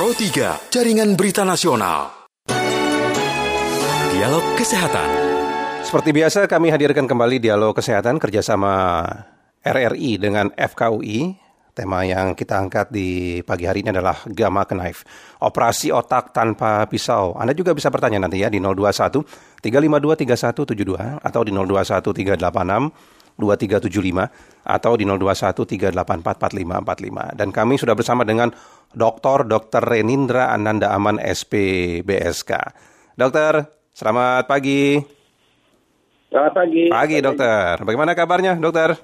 Pro 3, Jaringan Berita Nasional. Dialog Kesehatan. Seperti biasa kami hadirkan kembali dialog kesehatan kerjasama RRI dengan FKUI. Tema yang kita angkat di pagi hari ini adalah Gamma Knife, operasi otak tanpa pisau. Anda juga bisa bertanya nanti ya di 021 352 3172 atau di 021 386 2375 atau di 0213844545 dan kami sudah bersama dengan Dr. Dr. Renindra Ananda Aman SPBSK. Dokter, selamat pagi. Selamat pagi. Pagi, dokter. Bagaimana kabarnya, dokter?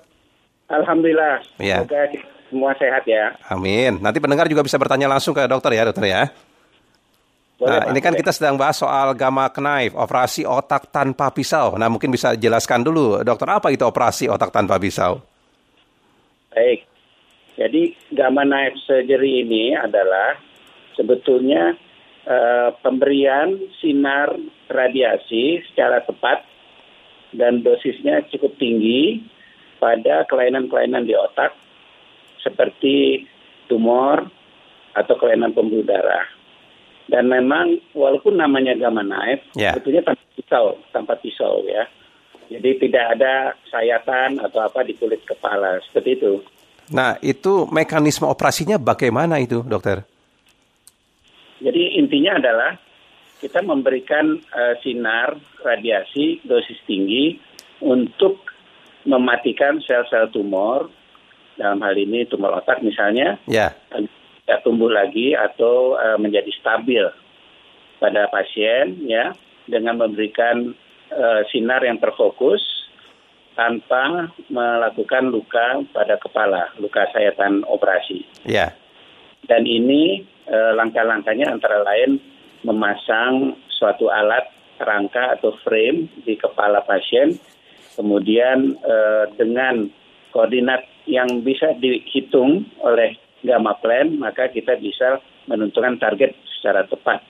Alhamdulillah. Ya. Semoga semua sehat ya. Amin. Nanti pendengar juga bisa bertanya langsung ke dokter ya, dokter ya. Boleh, nah, ini kan kita sedang bahas soal gamma knife, operasi otak tanpa pisau. Nah, mungkin bisa jelaskan dulu, dokter, apa itu operasi otak tanpa pisau? Baik. Jadi gamma knife surgery ini adalah sebetulnya eh, pemberian sinar radiasi secara tepat dan dosisnya cukup tinggi pada kelainan-kelainan di otak seperti tumor atau kelainan pembuluh darah. Dan memang walaupun namanya gamma knife, Ya. sebetulnya tanpa pisau, tanpa pisau ya. Jadi tidak ada sayatan atau apa di kulit kepala seperti itu. Nah, itu mekanisme operasinya bagaimana itu, dokter? Jadi intinya adalah kita memberikan eh, sinar radiasi dosis tinggi untuk mematikan sel-sel tumor dalam hal ini tumor otak misalnya Ya, tumbuh lagi atau eh, menjadi stabil pada pasien ya dengan memberikan eh, sinar yang terfokus tanpa melakukan luka pada kepala, luka sayatan operasi. ya, Dan ini eh, langkah-langkahnya antara lain memasang suatu alat rangka atau frame di kepala pasien, kemudian eh, dengan koordinat yang bisa dihitung oleh gamma plan, maka kita bisa menentukan target secara tepat.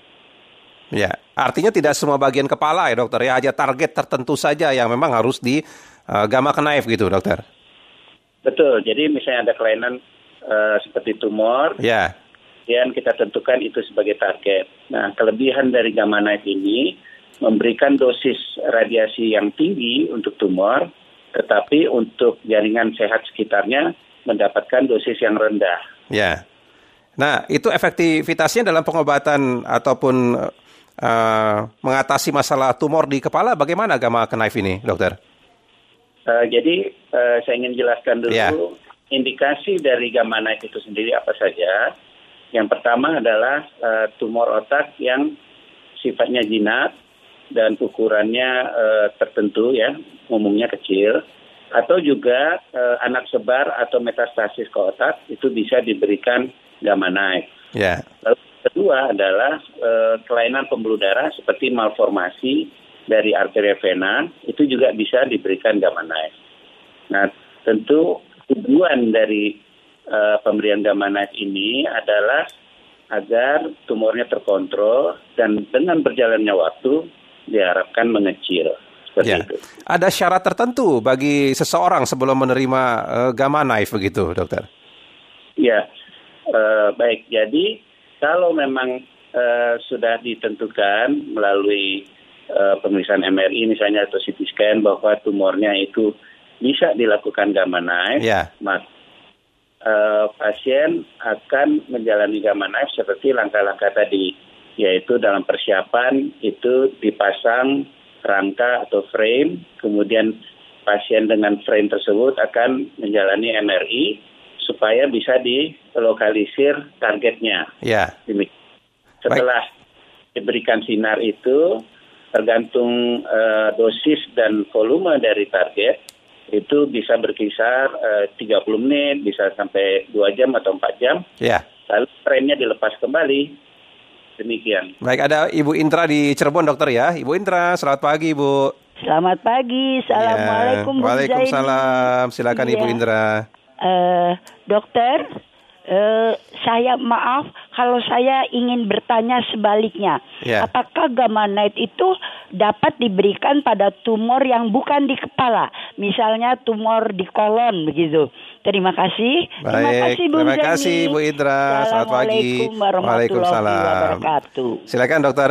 ya. Artinya tidak semua bagian kepala ya, dokter ya, hanya target tertentu saja yang memang harus di uh, gamma knife gitu, dokter. Betul. Jadi misalnya ada kelainan eh, seperti tumor, Ya, kemudian kita tentukan itu sebagai target. Nah, kelebihan dari gamma knife ini memberikan dosis radiasi yang tinggi untuk tumor, tetapi untuk jaringan sehat sekitarnya mendapatkan dosis yang rendah. Ya. Nah, itu efektivitasnya dalam pengobatan ataupun uh, mengatasi masalah tumor di kepala bagaimana gamma knife ini, dokter? Eh, jadi eh, saya ingin jelaskan dulu Ya. indikasi dari gamma knife itu sendiri apa saja. Yang pertama adalah eh, tumor otak yang sifatnya jinak dan ukurannya eh, tertentu ya, umumnya kecil. Atau juga eh, anak sebar atau metastasis ke otak itu bisa diberikan gamma knife. Ya, Lalu kedua adalah eh, kelainan pembuluh darah seperti malformasi dari arteria vena itu juga bisa diberikan gamma knife. Nah, tentu tujuan dari eh, pemberian gamma knife ini adalah agar tumornya terkontrol dan dengan berjalannya waktu diharapkan mengecil. Ya. itu. Ada syarat tertentu bagi seseorang sebelum menerima uh, gamma knife begitu, dokter? Ya, eh, baik. Jadi kalau memang eh, sudah ditentukan melalui eh, pemeriksaan MRI misalnya atau CT scan bahwa tumornya itu bisa dilakukan gamma knife, Ya. maka eh, pasien akan menjalani gamma knife seperti langkah-langkah tadi, yaitu dalam persiapan itu dipasang rangka atau frame, kemudian pasien dengan frame tersebut akan menjalani MRI supaya bisa dilokalisir targetnya. Ya, Demikian. Setelah diberikan sinar itu, tergantung eh, dosis dan volume dari target, itu bisa berkisar eh, 30 menit, bisa sampai 2 jam atau 4 jam, ya. lalu trennya dilepas kembali. Demikian. Baik, ada Ibu Intra di Cirebon, dokter ya. Ibu Intra, selamat pagi, Bu. Selamat pagi, assalamualaikum Ya, Waalaikumsalam. Silakan Iya. Ibu Indra. Eh, dokter, eh, saya maaf kalau saya ingin bertanya sebaliknya, Ya. apakah gamma knife itu dapat diberikan pada tumor yang bukan di kepala, misalnya tumor di kolon begitu. Terima kasih. terima Baik, kasih Bu terima kasih Bu Indra. Selamat pagi. Waalaikumsalam. wabarakatuh. Silakan dokter.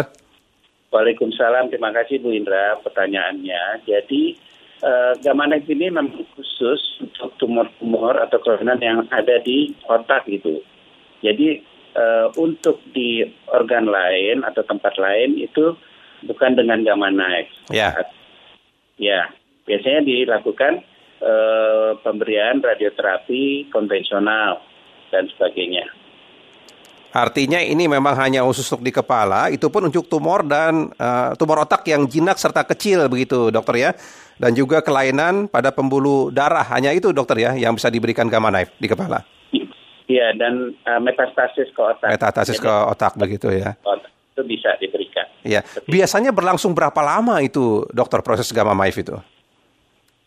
Waalaikumsalam, terima kasih Bu Indra pertanyaannya. Jadi eh, gamma knife ini memang khusus untuk tumor-tumor atau kelainan yang ada di otak gitu. Jadi eh, untuk di organ lain atau tempat lain itu bukan dengan gamma knife. Ya. Ya, biasanya dilakukan eh, pemberian radioterapi konvensional dan sebagainya. Artinya ini memang hanya khusus untuk di kepala, itu pun untuk tumor dan eh, tumor otak yang jinak serta kecil begitu dokter ya. Dan juga kelainan pada pembuluh darah, hanya itu dokter ya yang bisa diberikan gamma knife di kepala. Iya, dan eh, metastasis ke otak. Metastasis ke otak begitu ya. otak itu bisa diberikan. Ya, biasanya berlangsung berapa lama itu dokter proses gamma knife itu?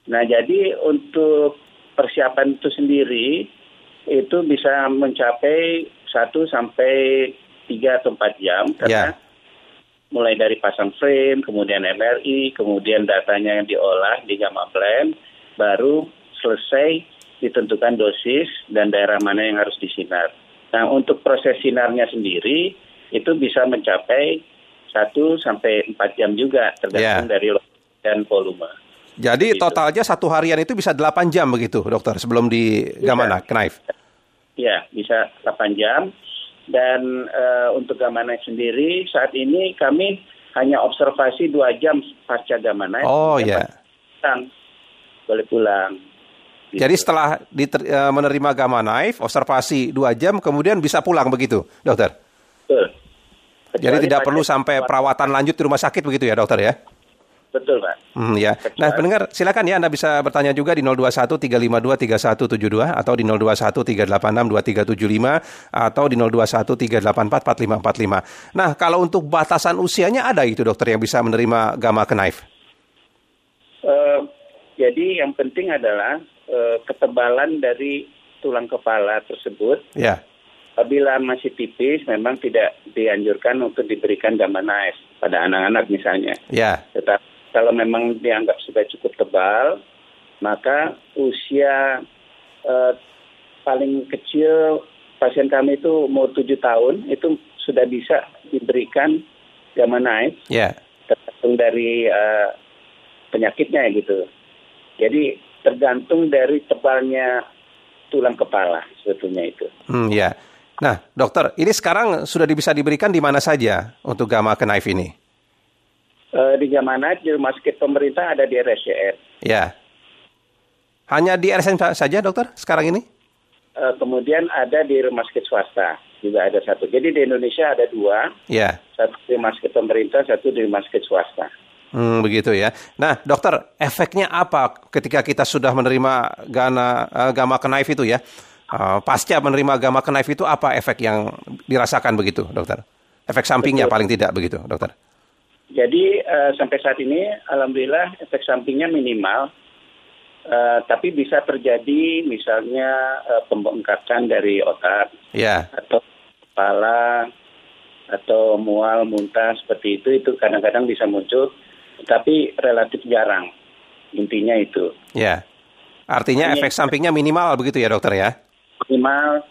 Nah, jadi untuk persiapan itu sendiri itu bisa mencapai 1 sampai 3 atau 4 jam karena Ya. mulai dari pasang frame, kemudian MRI, kemudian datanya yang diolah di gamma blend, baru selesai ditentukan dosis dan daerah mana yang harus disinar. Nah, untuk proses sinarnya sendiri itu bisa mencapai 1 sampai 4 jam juga tergantung Ya. dari dan volume. Jadi Gitu. totalnya satu harian itu bisa 8 jam begitu dokter sebelum di gamma knife. Ya, bisa 8 jam. Dan eh, untuk gamma knife sendiri saat ini kami hanya observasi dua jam pasca gamma knife. Oh ya. pulang. Boleh pulang. Gitu. Jadi setelah diter- eh, menerima gamma knife, observasi dua jam, kemudian bisa pulang begitu, dokter. Betul. Jadi Kecuali tidak perlu sampai perawatan lanjut di rumah sakit begitu ya, dokter ya? Betul, Pak. Hmm, ya. Nah, pendengar, silakan ya Anda bisa bertanya juga di 021 352 3172 atau di 021 386 2375 atau di 021 384 4545. Nah, kalau untuk batasan usianya ada itu dokter yang bisa menerima gamma knife. Eh, jadi yang penting adalah eh, ketebalan dari tulang kepala tersebut Ya. apabila masih tipis memang tidak dianjurkan untuk diberikan gamma knife pada anak-anak misalnya. Ya. Tetapi kalau memang dianggap sudah cukup tebal, maka usia eh, paling kecil pasien kami itu umur 7 tahun itu sudah bisa diberikan gamma knife Ya. tergantung dari eh, penyakitnya gitu. Jadi tergantung dari tebalnya tulang kepala sebetulnya itu. Hmm, ya. Nah, dokter, ini sekarang sudah bisa diberikan di mana saja untuk gamma knife ini? Eh, di gamma knife di rumah sakit pemerintah ada di RSCR. Ya. Hanya di sa- saja, dokter, sekarang ini? Eh, kemudian ada di rumah sakit swasta juga ada satu. Jadi di Indonesia ada dua, Ya. satu di rumah sakit pemerintah, satu di rumah sakit swasta. Hmm, begitu ya. Nah, dokter, efeknya apa ketika kita sudah menerima gana, eh, gamma knife itu ya? Eh, pasca menerima gamma knife itu apa efek yang dirasakan begitu, dokter? Efek sampingnya Betul. paling tidak begitu, dokter? Jadi eh, sampai saat ini alhamdulillah efek sampingnya minimal. Eh, tapi bisa terjadi misalnya eh, pembengkakan dari otak Ya. atau kepala atau mual muntah seperti itu itu kadang-kadang bisa muncul tapi relatif jarang intinya itu Ya. Artinya Hanya- efek sampingnya minimal begitu ya, dokter ya? minimal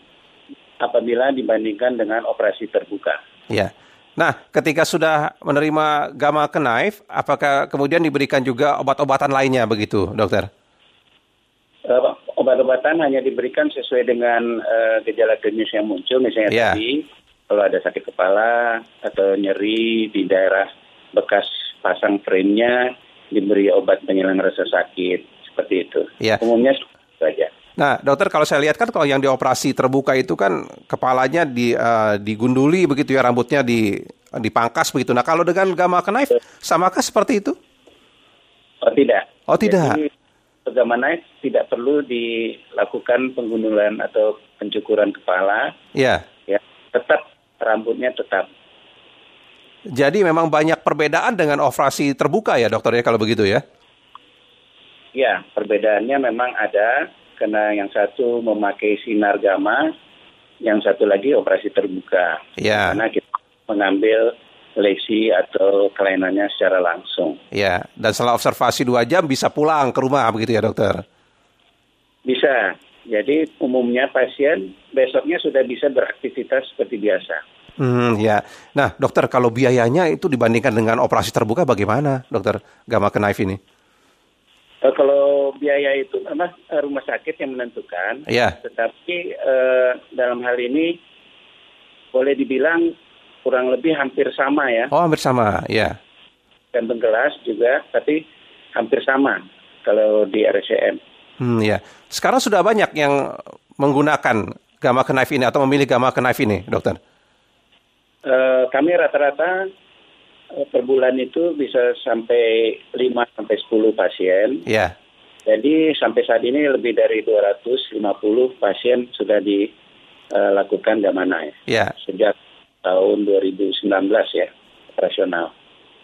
apabila dibandingkan dengan operasi terbuka Ya. Nah, ketika sudah menerima gamma knife, apakah kemudian diberikan juga obat-obatan lainnya begitu, dokter? Eh, obat-obatan hanya diberikan sesuai dengan eh, gejala klinis yang muncul misalnya Ya. tadi kalau ada sakit kepala atau nyeri di daerah bekas pasang frame-nya diberi obat penghilang rasa sakit seperti itu Ya. umumnya Nah, dokter kalau saya lihat kan kalau yang dioperasi terbuka itu kan kepalanya di eh, digunduli begitu ya rambutnya di dipangkas begitu. Nah, kalau dengan gamma knife samakah seperti itu? Oh tidak. Oh, tidak. Jadi bagaimana tidak perlu dilakukan penggundulan atau pencukuran kepala, Ya. ya tetap rambutnya tetap. Jadi memang banyak perbedaan dengan operasi terbuka ya, dokter ya kalau begitu ya. Ya perbedaannya memang ada karena yang satu memakai sinar gamma, yang satu lagi operasi terbuka. Ya. Karena kita mengambil lesi atau kelainannya secara langsung. Ya, dan setelah observasi dua jam bisa pulang ke rumah begitu ya dokter? Bisa. Jadi umumnya pasien besoknya sudah bisa beraktivitas seperti biasa. Hmm, ya. Nah, dokter kalau biayanya itu dibandingkan dengan operasi terbuka bagaimana, dokter Gamma Knife ini? Eh, kalau biaya itu memang eh, rumah sakit yang menentukan. Iya. Tetapi eh, dalam hal ini boleh dibilang kurang lebih hampir sama ya. Oh, hampir sama, ya. Kantong gelas juga, tapi hampir sama kalau di RSCM. Hmm, ya. Sekarang sudah banyak yang menggunakan Gamma Knife ini atau memilih Gamma Knife ini, dokter? Eh, kami rata-rata per bulan itu bisa sampai 5 sampai 10 pasien. Ya. Jadi sampai saat ini lebih dari 250 pasien sudah dilakukan gamma knife Ya. sejak tahun 2019 ya operasional.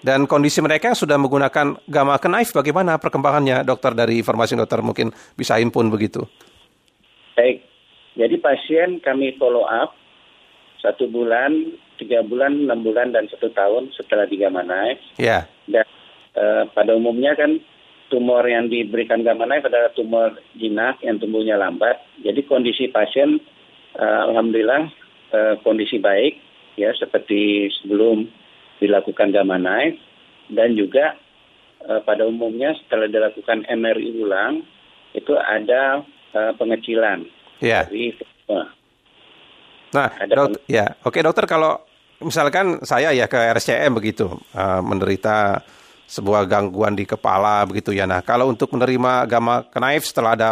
Dan kondisi mereka yang sudah menggunakan Gamma Knife bagaimana perkembangannya, dokter? Dari informasi dokter mungkin bisa himpun begitu. Baik, jadi pasien kami follow up satu bulan, tiga bulan, enam bulan, dan satu tahun setelah di gamma knife. Ya. Dan eh, pada umumnya kan tumor yang diberikan gamma knife adalah tumor jinak yang tumbuhnya lambat. Jadi kondisi pasien eh, alhamdulillah eh, kondisi baik ya seperti sebelum dilakukan gamma knife dan juga eh, pada umumnya setelah dilakukan MRI ulang itu ada eh, pengecilan Ya. dari eh, Nah, dok- ya, oke dokter kalau misalkan saya ya ke RSCM begitu eh, menderita sebuah gangguan di kepala begitu ya. Nah, kalau untuk menerima gamma knife setelah ada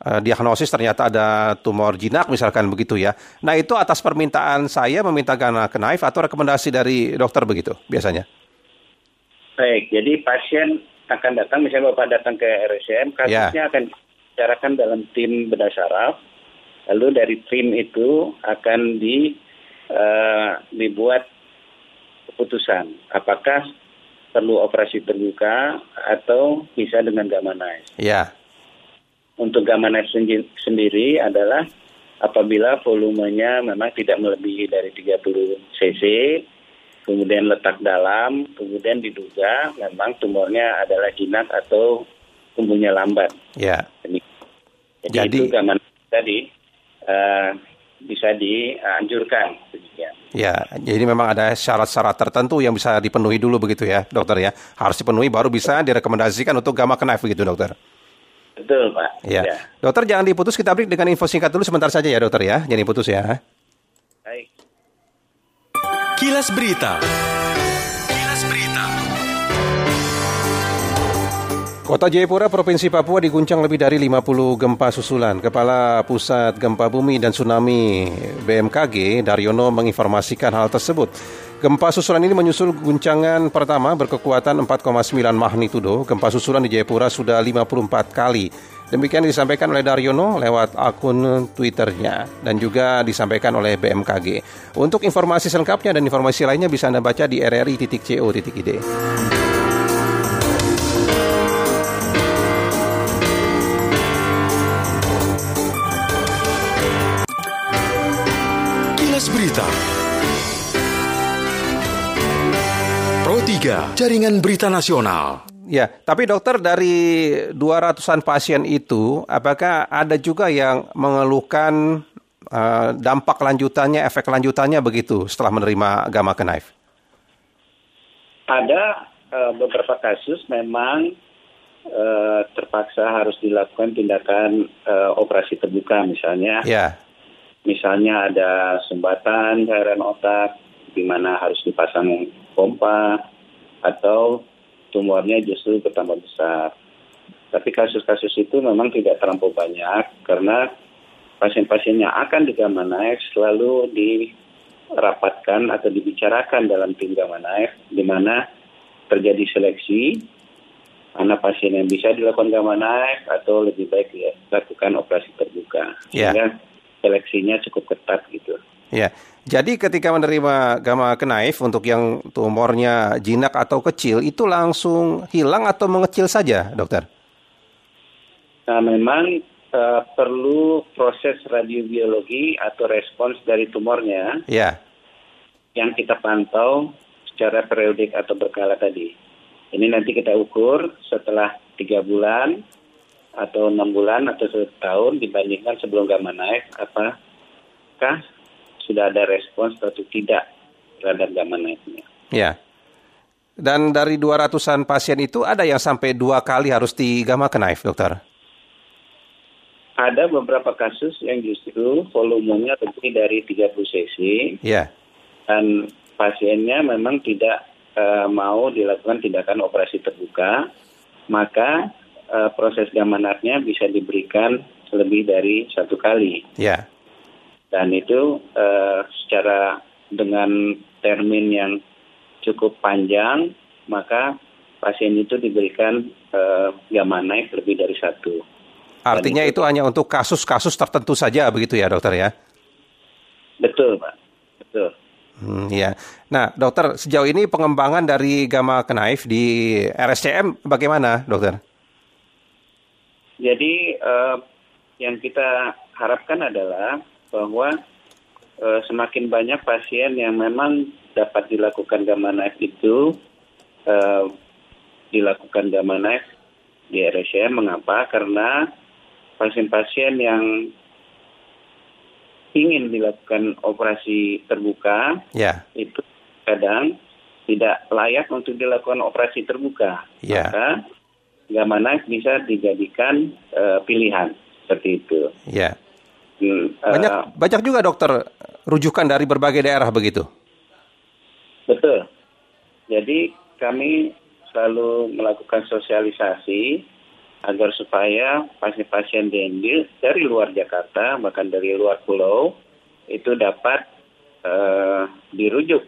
eh, diagnosis ternyata ada tumor jinak misalkan begitu ya. Nah, itu atas permintaan saya meminta gamma knife atau rekomendasi dari dokter begitu biasanya. Baik, jadi pasien akan datang, misalnya Bapak datang ke RSCM, kasusnya akan dibicarakan dalam tim bedah saraf, lalu dari tim itu akan di, eh, dibuat keputusan, apakah perlu operasi terbuka atau bisa dengan gamma knife. Ya, Untuk gamma knife sendi- sendiri adalah apabila volumenya memang tidak melebihi dari 30 cc, kemudian letak dalam, kemudian diduga memang tumornya adalah jinak atau tumbuhnya lambat. ya. Jadi, Jadi- itu gamma knife tadi eh, bisa dianjurkan. Ya, jadi memang ada syarat-syarat tertentu yang bisa dipenuhi dulu begitu ya, dokter ya. Harus dipenuhi baru bisa direkomendasikan untuk gamma knife begitu, dokter. Betul, Pak. Ya. Ya. Dokter jangan diputus, kita break dengan info singkat dulu sebentar saja ya, dokter ya. Jangan diputus ya. Baik. Kilas Berita. Kota Jayapura, Provinsi Papua diguncang lebih dari 50 gempa susulan. Kepala Pusat Gempa Bumi dan Tsunami BMKG, Daryono menginformasikan hal tersebut. Gempa susulan ini menyusul guncangan pertama berkekuatan 4,9 magnitudo. Gempa susulan di Jayapura sudah 54 kali. Demikian disampaikan oleh Daryono lewat akun Twitternya dan juga disampaikan oleh BMKG. Untuk informasi selengkapnya dan informasi lainnya bisa Anda baca di rri.co.id. Jaringan Berita Nasional. Ya, tapi dokter dari 200-an pasien itu, apakah ada juga yang mengeluhkan eh, dampak lanjutannya, efek lanjutannya begitu setelah menerima gamma knife? Ada eh, beberapa kasus memang eh, terpaksa harus dilakukan tindakan eh, operasi terbuka misalnya. Ya, Misalnya ada sumbatan cairan otak di mana harus dipasang pompa atau tumornya justru bertambah besar. Tapi kasus-kasus itu memang tidak terlampau banyak karena pasien-pasien yang akan di gamma knife selalu dirapatkan atau dibicarakan dalam tim gamma di mana terjadi seleksi mana pasien yang bisa dilakukan gamma atau lebih baik dilakukan operasi terbuka. Ya. Sehingga seleksinya cukup ketat gitu. ya. Jadi ketika menerima gamma knife untuk yang tumornya jinak atau kecil, itu langsung hilang atau mengecil saja, dokter? Nah, memang eh, perlu proses radiobiologi atau respons dari tumornya Ya. yang kita pantau secara periodik atau berkala tadi. Ini nanti kita ukur setelah tiga bulan atau enam bulan atau satu tahun dibandingkan sebelum gamma naik apakah sudah ada respons atau tidak terhadap gamma naiknya. Ya. Dan dari 200-an pasien itu ada yang sampai dua kali harus di gamma knife, dokter? Ada beberapa kasus yang justru volumenya lebih dari 30 cc Ya. dan pasiennya memang tidak eh, mau dilakukan tindakan operasi terbuka, maka eh, proses gamma knife-nya bisa diberikan lebih dari satu kali. Ya. Dan itu eh, secara dengan termin yang cukup panjang, maka pasien itu diberikan eh, gamma knife lebih dari satu. Artinya Dan itu hanya untuk kasus-kasus tertentu saja begitu ya, dokter ya? Betul, Pak. Betul. Hmm, ya. Nah, dokter, sejauh ini pengembangan dari gamma knife di RSCM bagaimana, dokter? Jadi eh, yang kita harapkan adalah bahwa eh, semakin banyak pasien yang memang dapat dilakukan gamma knife itu eh, dilakukan gamma knife di RSCM. Mengapa? Karena pasien-pasien yang ingin dilakukan operasi terbuka Ya. itu kadang tidak layak untuk dilakukan operasi terbuka. Ya. Maka gamma knife bisa dijadikan eh, pilihan seperti itu. Ya. Hmm, eh, Banyak banyak juga dokter rujukan dari berbagai daerah begitu. betul. Jadi kami selalu melakukan sosialisasi agar supaya pasien-pasien DND dari luar Jakarta bahkan dari luar pulau itu dapat eh, dirujuk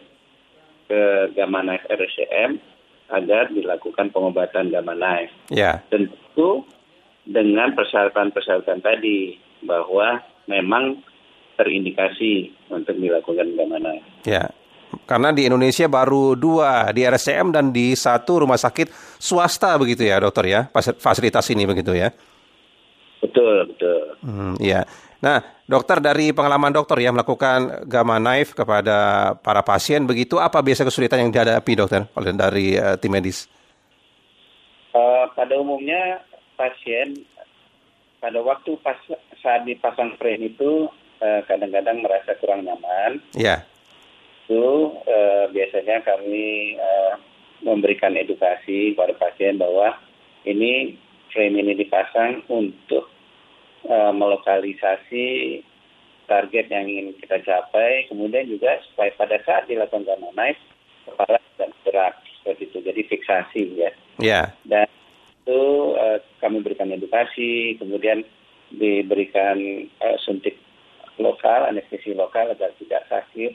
ke Gamma Knife RSCM agar dilakukan pengobatan Gamma Knife. Ya. Tentu dengan persyaratan-persyaratan tadi bahwa memang terindikasi untuk dilakukan Knife. Ya. Karena di Indonesia baru dua di RSCM dan di satu rumah sakit swasta begitu ya, dokter ya, Fas- fasilitas ini begitu ya. Betul, betul. Hmm, iya. Nah, dokter dari pengalaman dokter ya melakukan gamma knife kepada para pasien begitu apa biasa kesulitan yang dihadapi dokter oleh dari eh, tim medis? Eh, pada umumnya pasien pada waktu pas saat dipasang frame itu eh, kadang-kadang merasa kurang nyaman. Ya. Itu eh, biasanya kami eh, memberikan edukasi kepada pasien bahwa ini frame ini dipasang untuk eh, melokalisasi target yang ingin kita capai, kemudian juga supaya pada saat dilakukan gamma knife kepala tidak bergerak seperti itu, jadi fiksasi ya Ya. dan itu eh, kami berikan edukasi, kemudian diberikan eh, suntik lokal, anestesi lokal agar tidak sakit,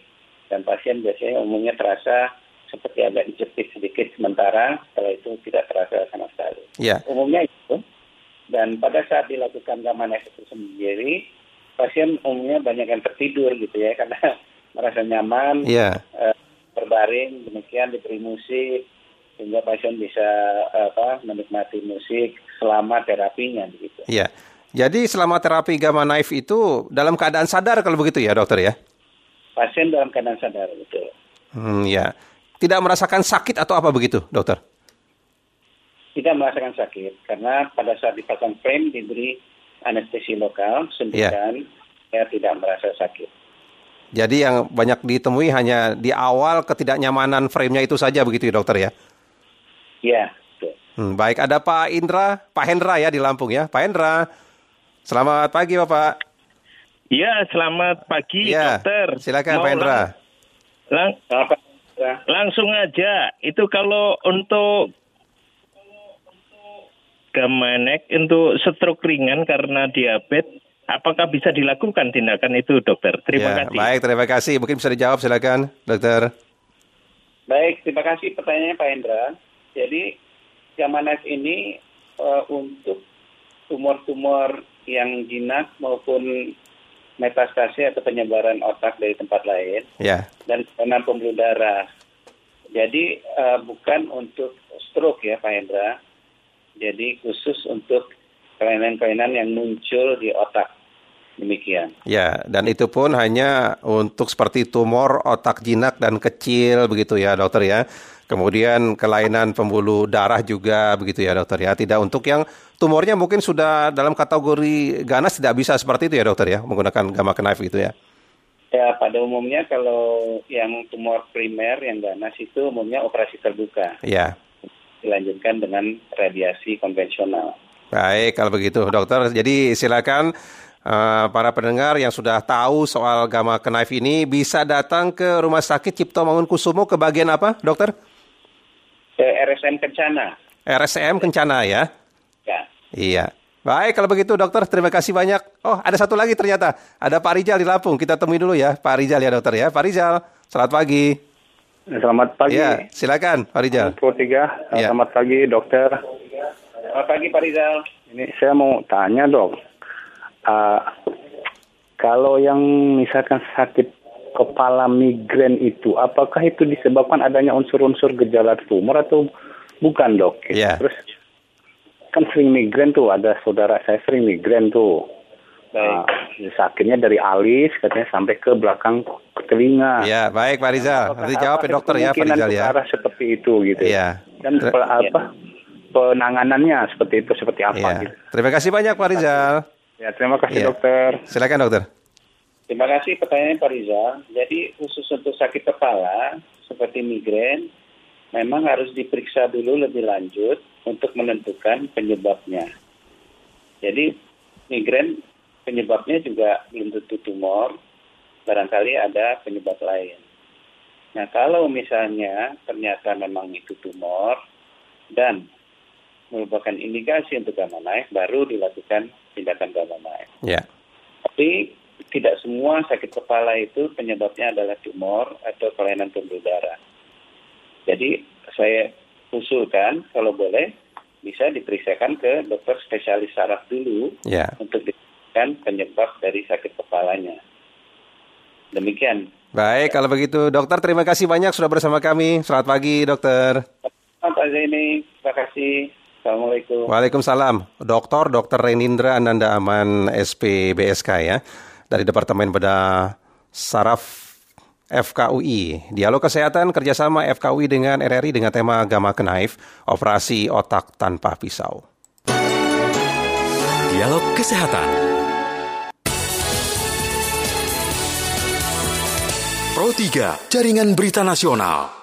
dan pasien biasanya umumnya terasa seperti agak dijepit sedikit sementara, setelah itu tidak terasa sama sekali. Ya. Umumnya itu, dan pada saat dilakukan gamma itu sendiri, pasien umumnya banyak yang tertidur gitu ya, karena merasa nyaman, Ya. eh, berbaring demikian diberi musik sehingga pasien bisa apa menikmati musik selama terapinya begitu. Ya. Jadi selama terapi gamma knife itu dalam keadaan sadar kalau begitu ya, dokter ya? Pasien dalam keadaan sadar betul. Hmm, ya. Tidak merasakan sakit atau apa begitu, dokter? Tidak merasakan sakit karena pada saat dipasang frame diberi anestesi lokal suntikan ya tidak merasa sakit. Jadi yang banyak ditemui hanya di awal ketidaknyamanan frame-nya itu saja begitu ya, dokter ya? Ya, betul. Hmm, baik, ada Pak Indra, Pak Hendra ya di Lampung ya. Pak Hendra, selamat pagi Bapak. Ya, selamat pagi Ya, dokter. silakan Mau Pak Hendra. lang- lang- langsung aja. Itu kalau untuk Gamanek untuk stroke ringan karena diabetes, apakah bisa dilakukan tindakan itu, dokter? Terima Ya, kasih. Baik, terima kasih. Mungkin bisa dijawab silakan, dokter. Baik, terima kasih pertanyaannya Pak Hendra. Jadi knife ini eh, untuk tumor-tumor yang jinak maupun metastase atau penyebaran otak dari tempat lain Ya, dan kelainan pembuluh darah. Jadi eh, bukan untuk stroke ya Pak Hendra. Jadi khusus untuk kelainan-kelainan yang muncul di otak. Demikian. Ya, dan itu pun hanya untuk seperti tumor otak jinak dan kecil begitu ya dokter ya. Kemudian kelainan pembuluh darah juga begitu ya dokter ya. Tidak untuk yang tumornya mungkin sudah dalam kategori ganas tidak bisa seperti itu ya dokter ya menggunakan gamma knife gitu ya. Ya, pada umumnya kalau yang tumor primer yang ganas itu umumnya operasi terbuka. Ya. Dilanjutkan dengan radiasi konvensional. Baik, kalau begitu dokter. Jadi silakan uh, para pendengar yang sudah tahu soal gamma knife ini bisa datang ke Rumah Sakit Cipto Mangunkusumo ke bagian apa, dokter? Ke RSM Kencana. RSM Kencana ya? Ya. Iya. Baik, kalau begitu dokter, terima kasih banyak. Oh, ada satu lagi ternyata. Ada Pak Rijal di Lampung. Kita temui dulu ya, Pak Rijal ya dokter ya. Pak Rijal, selamat pagi. Selamat pagi. Ya, silakan Pak Rijal. Pro 3, Ya. selamat pagi dokter. Selamat pagi Pak Rizal. Ini saya mau tanya dok, Ah, kalau yang misalkan sakit kepala migrain itu, apakah itu disebabkan adanya unsur-unsur gejala tumor atau bukan dok? Iya. Terus kan sering migrain tuh, ada saudara saya sering migrain tuh. Ah, sakitnya dari alis katanya sampai ke belakang telinga. Ya, baik Pak Rizal. Apakah- Nanti jawab ya dokter ya Pak Rizal ke ya. arah seperti itu gitu. Iya. Dan pe- apa penanganannya seperti itu seperti apa Iya. gitu. Terima kasih banyak Pak Rizal. Ya terima kasih Iya. dokter. Silakan dokter. Terima kasih pertanyaannya Pak Rizal. Jadi khusus untuk sakit kepala seperti migrain, memang harus diperiksa dulu lebih lanjut untuk menentukan penyebabnya. Jadi migrain penyebabnya juga belum tentu tumor, barangkali ada penyebab lain. Nah kalau misalnya ternyata memang itu tumor dan merupakan indikasi untuk gamma knife, baru dilakukan tindakan gamma knife. Ya. Tapi tidak semua sakit kepala itu penyebabnya adalah tumor atau kelainan pembuluh darah. Jadi saya usulkan kalau boleh bisa diperiksakan ke dokter spesialis saraf dulu Ya. untuk ditentukan penyebab dari sakit kepalanya. Demikian. Baik, kalau begitu dokter terima kasih banyak sudah bersama kami. Selamat pagi dokter. Pak Zaini, terima kasih. Assalamualaikum. Waalaikumsalam. Dokter Dr. Renindra Ananda Aman SPBSK ya. Dari Departemen Bedah Saraf FKUI. Dialog Kesehatan kerjasama FKUI dengan RRI dengan tema Gamma Knife, Operasi Otak Tanpa Pisau. Dialog Kesehatan. Pro 3, Jaringan Berita Nasional.